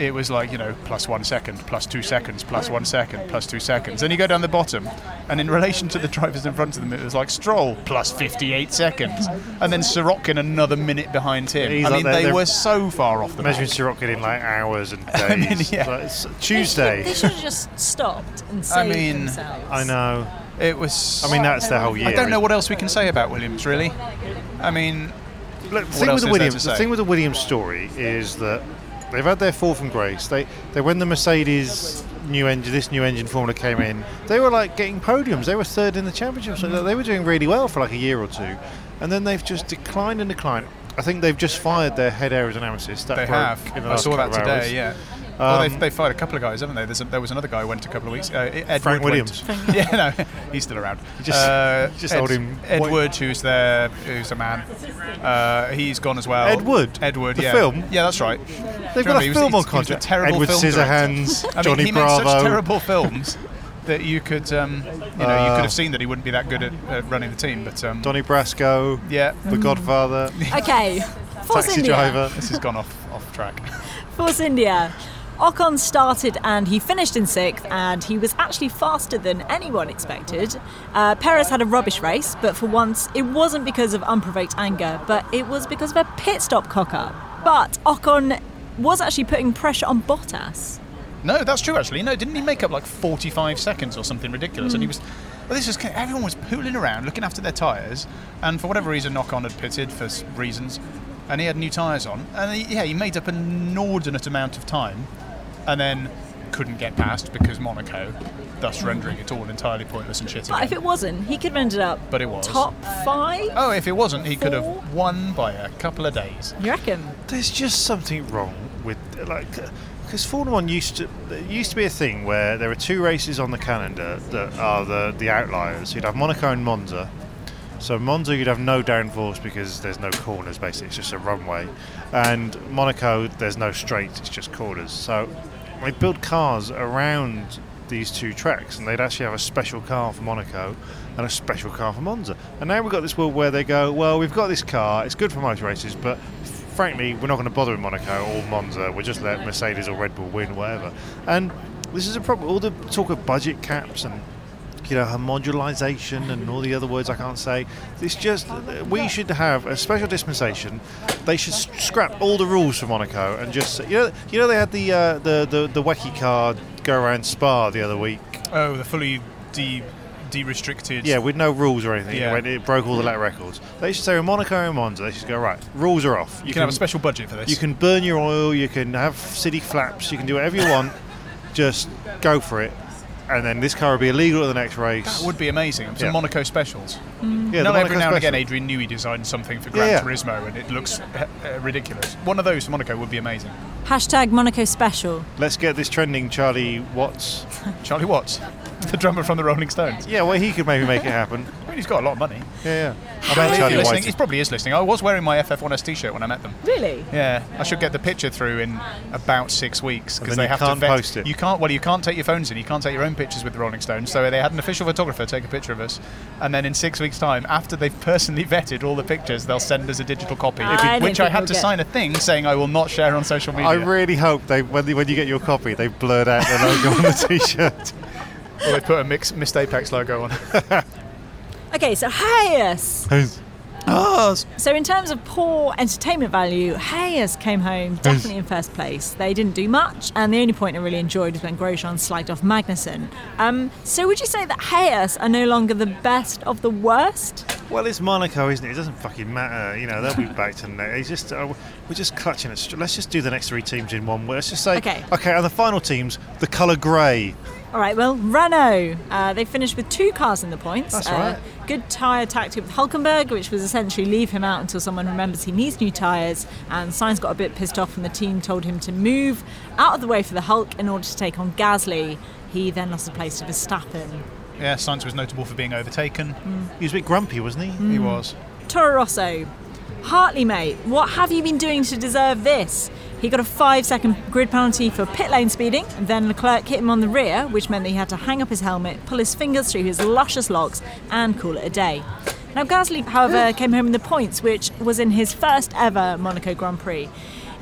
it was like you know plus one second, plus two seconds, plus one second, plus two seconds. Then you go down the bottom, and in relation to the drivers in front of them, it was like Stroll plus 58 seconds, and then Sirotkin another minute behind him. He's I mean, they're- they were so far off the Measuring mark. Sirotkin in like hours and days. I mean, yeah. Like, it's Tuesday. should, they should have just stopped and I mean, themselves. I know. It was. I mean, that's their whole year. I don't know what else we can say about Williams, really. I mean, Look, the thing with the Williams, the thing with the Williams story is that they've had their fall from grace. They, they when the Mercedes new engine, this new engine formula came in, they were like getting podiums. They were third in the championship, so they were doing really well for like a year or two, and then they've just declined and declined. I think they've just fired their head aerodynamicist. They have. I saw that today. hours. Yeah. Well, Um, they've, they've fired a couple of guys, haven't they? A, there was another guy who went a couple of weeks. Uh, Edward Frank went- Williams. yeah, no, he's still around. Just- uh, just told him what- Edward, who's there, who's a man. Uh, he's gone as well. Ed Wood? Edward. The yeah. film? Yeah, that's right. They've got remember? a He film he- on was a contract. terrible Edward film director. Scissorhands, I mean, Johnny he made such terrible films that you could, um, you know, you Uh, could have seen that he wouldn't be that good at uh, running the team. But um, Donnie Brasco, yeah, The Godfather, Okay, Force Taxi India. Driver. this has gone off off track. Force India. Ocon started and he finished in sixth, and he was actually faster than anyone expected. Uh, Perez had a rubbish race, but for once it wasn't because of unprovoked anger, but it was because of a pit stop cock up. But Ocon was actually putting pressure on Bottas. No, that's true actually. No, didn't he make up like 45 seconds or something ridiculous? And he was. Well, this was everyone was pooling around looking after their tyres, and for whatever reason, Ocon had pitted for reasons, and he had new tyres on, and he, yeah, he made up an inordinate amount of time, and then couldn't get past because Monaco, thus rendering it all entirely pointless and shit But if it wasn't, he could have ended up But it was. top five. Oh, if it wasn't, he could Four? have won by a couple of days. You reckon? There's just something wrong with like because Formula One used to it used to be a thing where there are two races on the calendar that are the the outliers. You'd have Monaco and Monza. So Monza, you'd have no downforce because there's no corners. Basically, it's just a runway. And Monaco, there's no straight. It's just corners. So they build cars around these two tracks, and they'd actually have a special car for Monaco and a special car for Monza. And now we've got this world where they go, well, we've got this car. It's good for motor races, but frankly, we're not going to bother with Monaco or Monza. We'll just let Mercedes or Red Bull win, whatever. And this is a problem. All the talk of budget caps and you know, her homogenization and all the other words I can't say. It's just we should have a special dispensation. They should scrap all the rules for Monaco and just you know, you know they had the uh, the the the Wacky car go around Spa the other week. Oh, the fully de de-restricted. Yeah, with no rules or anything. Yeah. When it broke all the lap records. They should say in Monaco and Monza, they should go right. Rules are off. You, can, have a special budget for this. You can burn your oil. You can have city flaps. You can do whatever you want. Just go for it. And then this car will be illegal at the next race. That would be amazing. Some Yeah. Monaco specials. Yeah, the no, every Monaco now and again, special. Adrian Newey designed something for Gran Yeah. Turismo, and it looks uh, ridiculous. One of those for Monaco would be amazing. Hashtag Monaco special. Let's get this trending, Charlie Watts. Charlie Watts, the drummer from the Rolling Stones. Yeah, well, he could maybe make it happen. I mean, he's got a lot of money. Yeah, yeah. I bet bet Charlie listening. He probably is listening. I was wearing my FF1S T-shirt when I met them. Really? Yeah, I should get the picture through in about six weeks because they you have can't to vet. post it. You can't. Well, you can't take your phones in. You can't take your own pictures with the Rolling Stones. So they had an official photographer take a picture of us, and then in six weeks' time, after they've personally vetted all the pictures, they'll send us a digital copy, I don't which I think had to get- sign a thing saying I will not share on social media. I really hope they when, they- when you get your copy, they blurred out the logo on the t-shirt. Or they put a mix, Missed Apex logo on. Okay, so Haas. Haas. oh, So in terms of poor entertainment value, Haas came home definitely in first place. They didn't do much, and the only point I really enjoyed was when Grosjean slagged off Magnussen. Um, so would you say that Haas are no longer the best of the worst? Well, it's Monaco, isn't it? It doesn't fucking matter. You know, they'll be back to next. It's just uh, we're just clutching at. str- Let's just do the next three teams in one. Let's just say, Okay. okay, and the final teams, the colour grey. All right, well, Renault, uh, they finished with two cars in the points. That's uh, right. Good tyre tactic with Hulkenberg, which was essentially leave him out until someone remembers he needs new tyres. And Sainz got a bit pissed off, and the team told him to move out of the way for the Hulk in order to take on Gasly. He then lost the place to Verstappen. yeah. Sainz was notable for being overtaken. He was a bit grumpy, wasn't he? He was. Toro Rosso, Hartley, mate, what have you been doing to deserve this? He got a five second grid penalty for pit lane speeding, and then Leclerc hit him on the rear, which meant that he had to hang up his helmet, pull his fingers through his luscious locks, and call it a day. Now, Gasly, however, came home in the points, which was in his first ever Monaco Grand Prix.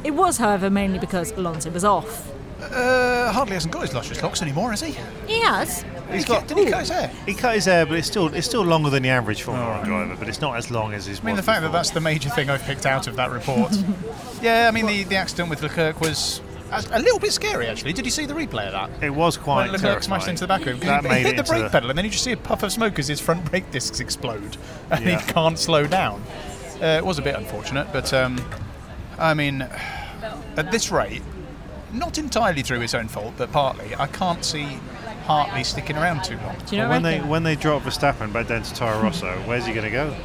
It was, however, mainly because Alonso was off. Uh, Hartley hasn't got his luscious locks anymore, has he? He has. He's got. Did he cut his hair? He cut his hair, but it's still it's still longer than the average Formula One driver, but it's not as long as his. I mean, the fact that that's the major thing I've picked out of that report. yeah, I mean, the, the accident with Leclerc was a a little bit scary, actually. Did you see the replay of that? it was quite. when Leclerc smashed into the back of him. 'Cause That he, made he hit it the into brake pedal, and then you just see a puff of smoke as his front brake discs explode, and Yeah. he can't slow down. Uh, it was a bit unfortunate, but um, I mean, at this rate, not entirely through his own fault, but partly, I can't see Hartley sticking around too long. Do you know Well, when they think? when they drop Verstappen back down to Toro Rosso, where's he going to go?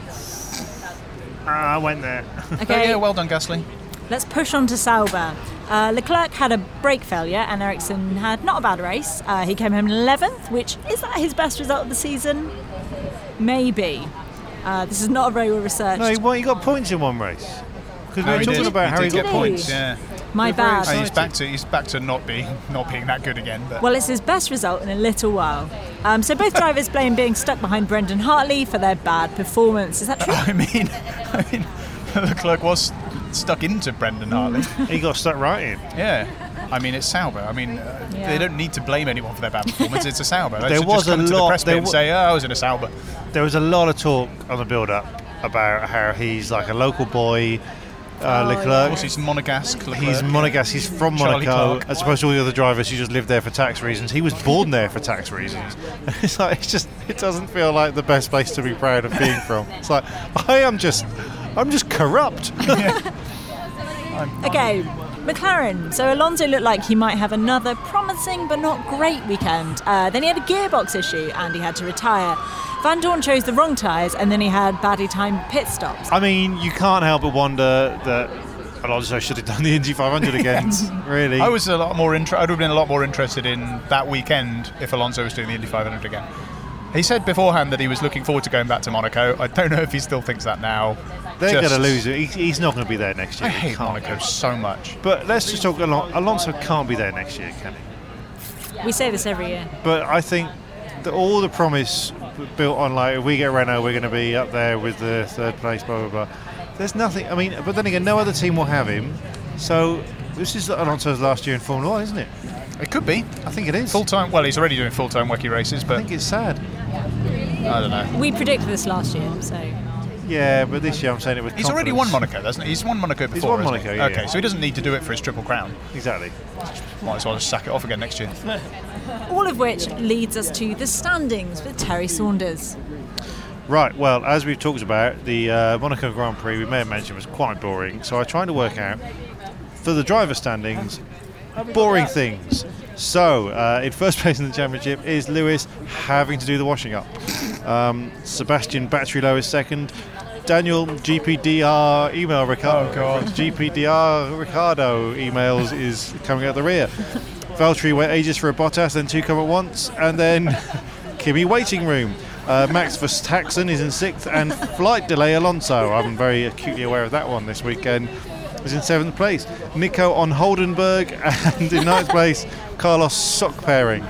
Ah, I went there. Oh, Okay. yeah, well done, Gasly. Let's push on to Sauber. Uh, Leclerc had a brake failure and Ericsson had not a bad race. Uh, he came home 11th, which is that his best result of the season? Maybe. Uh, this is not a very well researched. No, he, well, he got points in one race. Because we Oh, were talking did. about how he he got get points. Yeah, My We're bad. and he's back to he's back to not being not being that good again. But Well, it's his best result in a little while. Um, so both drivers blame being stuck behind Brendan Hartley for their bad performance. Is that true? I mean, I mean, Leclerc was stuck into Brendan Hartley. He got stuck right in. yeah. I mean, it's Sauber. I mean, uh, Yeah. they don't need to blame anyone for their bad performance. It's a Sauber. They There was just come a into the lot- press there bit and say, "Oh, I was in a Sauber." There was a lot of talk on the build-up about how he's like a local boy uh, Of Leclerc. course, he's Monegasque. Leclerc. He's Monegasque. He's from Charlie Monaco, Clark. as opposed to all the other drivers who just live there for tax reasons. He was born there for tax reasons. It's like it's just it doesn't feel like the best place to be proud of being from. It's like I am just I'm just corrupt. Okay, McLaren. So Alonso looked like he might have another promising but not great weekend. Uh, then he had a gearbox issue and he had to retire. Vandoorne chose the wrong tyres and then he had badly timed pit stops. I mean, you can't help but wonder that Alonso should have done the Indy 500 again. really, I was a lot more. Inter- I'd have been a lot more interested in that weekend if Alonso was doing the Indy 500 again. He said beforehand that he was looking forward to going back to Monaco. I don't know if he still thinks that now. They're going to lose it. He, he's not going to be there next year. I He hate can't Monaco go. so much. But let's just talk. Alon- Alonso can't be there next year, can he? We say this every year. But I think that all the promise built on like if we get Renault, we're going to be up there with the third place, blah blah blah. There's nothing. I mean, but then again, no other team will have him. So this is Alonso's last year in Formula One, isn't it? It could be I think it is. full time. Well, he's already doing full time Wacky races, but I think it's sad. I don't know. We predicted this last year, so Yeah, but this year I'm saying it with He's already won. Monaco, doesn't he? He's won Monaco before. He's won hasn't he? Monaco, yeah, Okay, yeah. so he doesn't need to do it for his triple crown. Exactly. Might as well just sack it off again next year. all of which leads us to the standings with Terry Saunders. Right. Well, as we've talked about, the uh, Monaco Grand Prix we may have mentioned was quite boring. So I tried to work out for the driver standings boring things. So uh, in first place in the championship is Lewis having to do the washing up. Um, Sebastian Battery Low is second. Daniel GPDR email Ricciardo. Oh, God. GPDR Ricciardo emails is coming out the rear. Valtteri went ages for a Bottas, then two come at once, and then Kimi waiting room. Uh, Max Verstappen is in sixth, and flight delay Alonso. I'm very acutely aware of that one this weekend. Is in seventh place. Nico on Holdenberg, and in ninth place, Carlos sock pairing.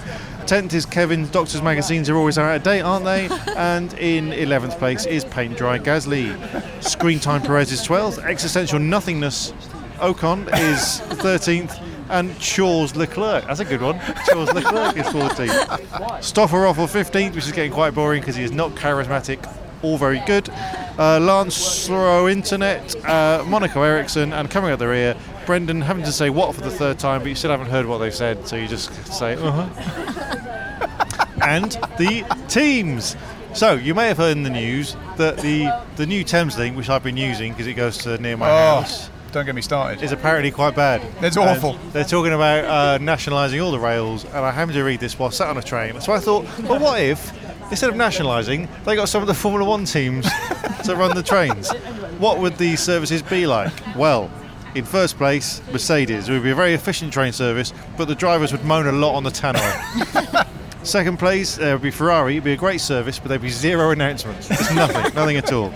Tenth is Kevin's Doctors magazines are always out of date, aren't they? And in eleventh place is Paint Dry Gasly. Screen Time Perez is twelfth. Existential Nothingness Ocon is thirteenth. And Chawes Leclerc, that's a good one. Chawes Leclerc is 14th. Stoffer Roffel 15th, which is getting quite boring because he is not charismatic or very good. Uh, Lance Slow Internet, uh, Monaco Ericsson, and coming out the rear, Brendan having to say what for the third time, but you still haven't heard what they've said, so you just say, uh huh. and the teams. So you may have heard in the news that the the new Thameslink, which I've been using because it goes to near my Oh, house, don't get me started. is apparently quite bad. It's And awful. They're talking about uh, nationalising all the rails, and I happened to read this while sat on a train. So I thought, well, what if instead of nationalising, they got some of the Formula One teams to run the trains? What would these services be like? Well. In first place, Mercedes. It would be a very efficient train service, but the drivers would moan a lot on the tannoy. Second place, there would be Ferrari. It'd be a great service, but there'd be zero announcements. It's nothing, nothing at all.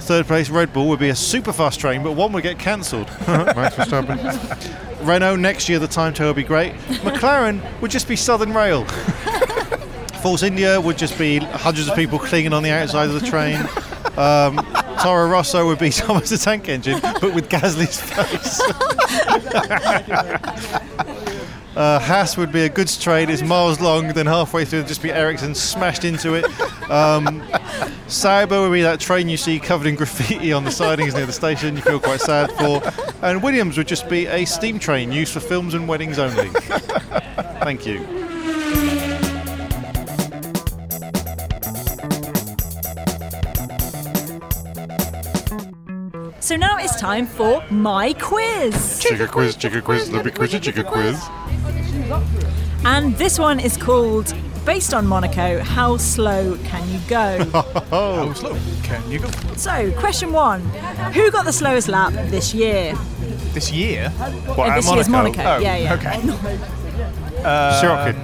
Third place, Red Bull would be a super fast train, but one would get cancelled. Max Verstappen. Renault next year, the timetable would be great. McLaren would just be Southern Rail. Force India would just be hundreds of people clinging on the outside of the train. Um, Toro Rosso would be Thomas the Tank Engine, but with Gasly's face. Uh, Haas would be a goods train. It's miles long. Then halfway through, just be Ericsson smashed into it. Um, Sauber would be that train you see covered in graffiti on the sidings near the station. You feel quite sad for. And Williams would just be a steam train used for films and weddings only. Thank you. So now it's time for my quiz. Chicka quiz, chicka quiz, let me quiz you, chicka quiz. And this one is called Based on Monaco, How Slow Can You Go? Oh, slow. Can you go so, question one Who got the slowest lap this year? this year? What, Uh, at this year's Monaco. Oh, yeah, yeah. okay. Sirotkin.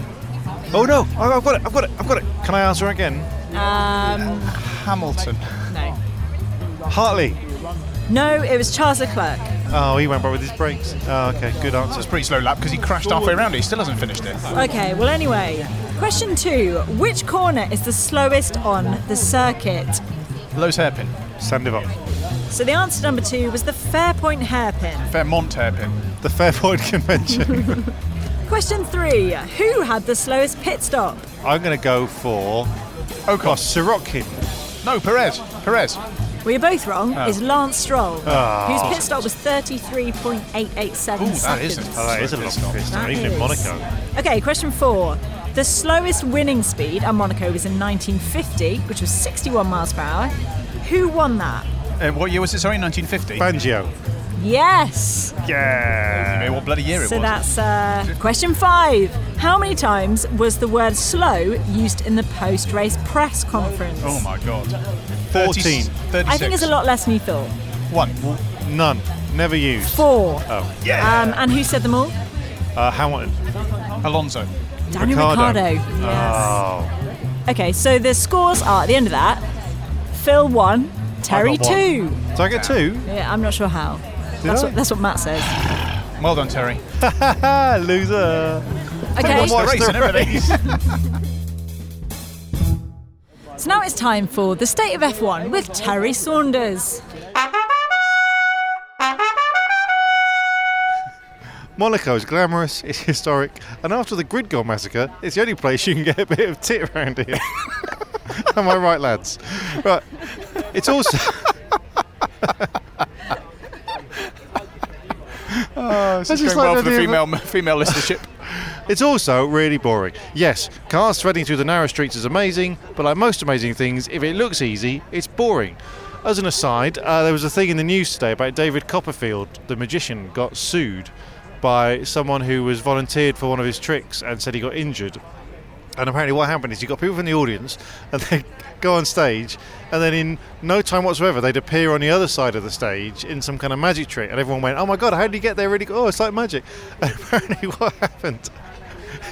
Oh no, I- I've got it, I've got it, I've got it. Can I answer again? Um, Hamilton. no. Hartley. No, it was Charles Leclerc. Oh, he went by with his brakes. Oh, okay, good answer. It's a pretty slow lap because he crashed halfway around it. He still hasn't finished it. Okay, well, anyway. Question two Which corner is the slowest on the circuit? Loews hairpin. Sandoval. So the answer number two was the Fairpoint hairpin. Fairmont hairpin. The Fairpoint Convention. Question three Who had the slowest pit stop? I'm going to go for Ocon. oh, Sirotkin. No, Perez. Perez. Well, you're both wrong, Oh. is Lance Stroll, Oh. whose pit stop was 33.887 Ooh, that seconds. is a- Oh, that is a long pit stop, That even in. Monaco. Okay, question four. The slowest winning speed at Monaco was in 1950, which was 61 miles per hour. Who won that? Uh, what year was it? Sorry, 1950. Fangio. Yes. Yeah. You know what bloody year it So was? that's uh, question five. How many times was the word slow used in the post race press conference? Oh my god. 14. 36. I think it's a lot less than you thought. One. None. Never used. Four. Oh. Um, and who said them all? Uh, Hamilton. Alonso. Daniel Ricciardo. Ricciardo. Yes. Oh. Okay, so the scores are at the end of that Phil one, Terry one. two. Did I get two? Yeah, I'm not sure how. Did That's what, that's what Matt says. Well done, Terry. Loser. Okay, Watch the race and everything. so now it's time for the state of F1 with Terry Saunders. Monaco is glamorous, it's historic, and after the Gridgol massacre, it's the only place you can get a bit of tit around here. Am I right, lads? Right. It's also. Oh, this is going like well for the female female listenership. It's also really boring. Yes, cars threading through the narrow streets is amazing, but like most amazing things, if it looks easy, it's boring. As an aside, uh, there was a thing in the news today about David Copperfield, the magician, got sued by someone who was volunteered for one of his tricks and said he got injured. And apparently, what happened is you got people from the audience, and they go on stage, and then in no time whatsoever, they'd appear on the other side of the stage in some kind of magic trick, and everyone went, "Oh my god, how did you get there? Really? Oh, it's like magic." And apparently, what happened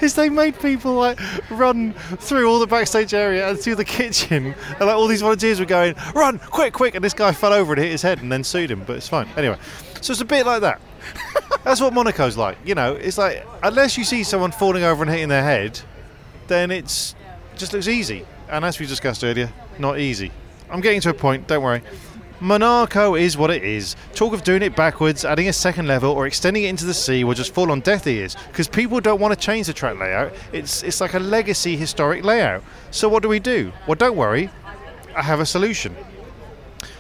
is they made people like run through all the backstage area and through the kitchen, and like all these volunteers were going, "Run, quick, quick!" And this guy fell over and hit his head, and then sued him, but it's fine. Anyway, so it's a bit like that. That's what Monaco's like. You know, it's like unless you see someone falling over and hitting their head, then it's just looks easy. And as we discussed earlier, not easy. I'm getting to a point. Don't worry. Monaco is what it is. Talk of doing it backwards, adding a second level, or extending it into the sea will just fall on deaf ears because people don't want to change the track layout. It's it's like a legacy historic layout. So what do we do? Well, don't worry. I have a solution.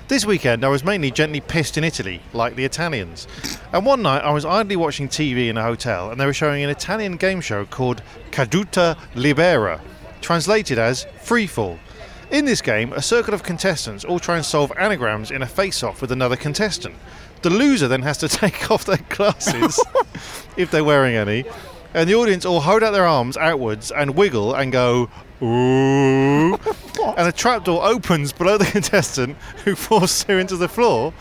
This weekend, I was mainly gently pissed in Italy, like the Italians. And one night, I was idly watching TV in a hotel, and they were showing an Italian game show called Caduta Libera, translated as Freefall. In this game, a circle of contestants all try and solve anagrams in a face off with another contestant. The loser then has to take off their glasses, if they're wearing any, and the audience all hold out their arms outwards and wiggle and go, ooh. And a trapdoor opens below the contestant who falls through into the floor.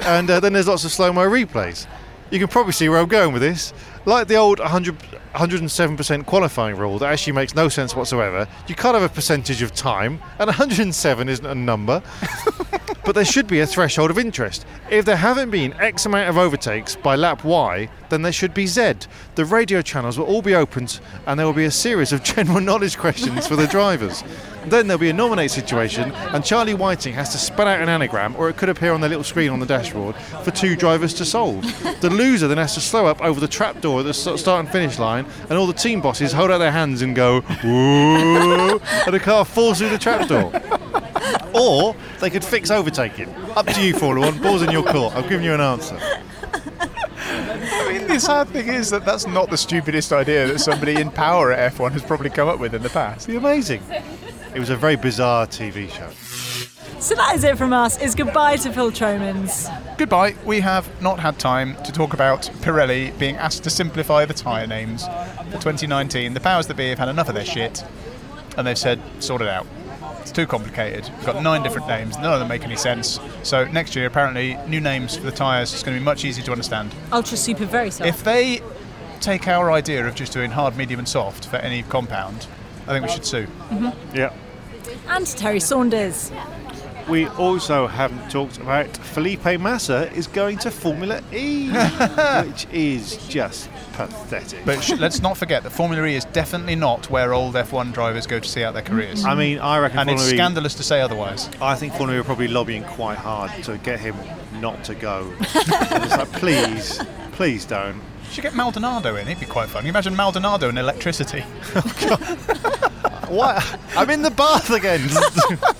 And uh, then there's lots of slow mo replays. You can probably see where I'm going with this. Like the old 100, 107% qualifying rule that actually makes no sense whatsoever, you can't have a percentage of time, and 107 isn't a number. but there should be a threshold of interest. If there haven't been X amount of overtakes by lap Y, then there should be Z. The radio channels will all be opened, and there will be a series of general knowledge questions for the drivers. Then there'll be a nominate situation, and Charlie Whiting has to spell out an anagram, or it could appear on the little screen on the dashboard, for two drivers to solve. The loser then has to slow up over the trapdoor at the start and finish line, and all the team bosses hold out their hands and go, and the car falls through the trapdoor. Or they could fix overtaking. Up to you, Formula One. Ball's in your court. I've given you an answer. I mean, the sad thing is that that's not the stupidest idea that somebody in power at F1 has probably come up with in the past. Be amazing. It was a very bizarre TV show. So that is it from us. It's goodbye to Phil Tromans. Goodbye. We have not had time to talk about Pirelli being asked to simplify the tyre names for 2019. The powers that be have had enough of their shit, and they've said, sort it out. It's too complicated. We've got nine different names. None of them make any sense. So next year, apparently, new names for the tyres is going to be much easier to understand. Ultra Super Very Soft. If they take our idea of just doing hard, medium, and soft for any compound, I think we should sue. Mm-hmm. Yeah. and Terry Saunders. We also haven't talked about Felipe Massa is going to Formula E, which is just pathetic. But sh- let's not forget that Formula E is definitely not where old F1 drivers go to see out their careers. I mean, I reckon and it's E- scandalous to say otherwise. I think Formula E are probably lobbying quite hard to get him not to go. It's like, please, please don't. You should get Maldonado in. It'd be quite fun. Can you imagine Maldonado and electricity? oh, What? I'm in the bath again.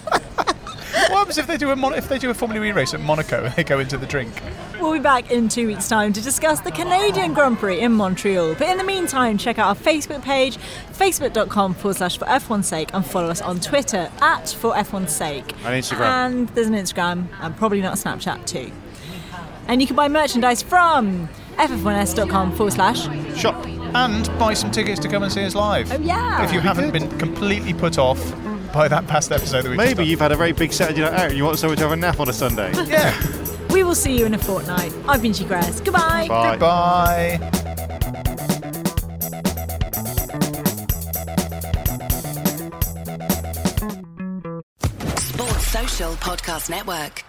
what happens if they do a Mon- if they do a Formula E race at Monaco and they go into the drink? We'll be back in two weeks' time to discuss the Canadian Grand Prix in Montreal. But in the meantime, check out our Facebook page, facebook.com forward slash for F1's sake, and follow us on Twitter at for F1's sake. And Instagram. And there's an Instagram, and probably not a Snapchat too. And you can buy merchandise from ff1s.com forward slash Shop. And buy some tickets to come and see us live. Oh, yeah. If you haven't been completely put off by that past episode that we Maybe you've had a very big Saturday night out and you want someone to have a nap on a Sunday. Yeah. We will see you in a fortnight. I've been Chigres. Goodbye. Bye. Goodbye. Sports Social Podcast Network.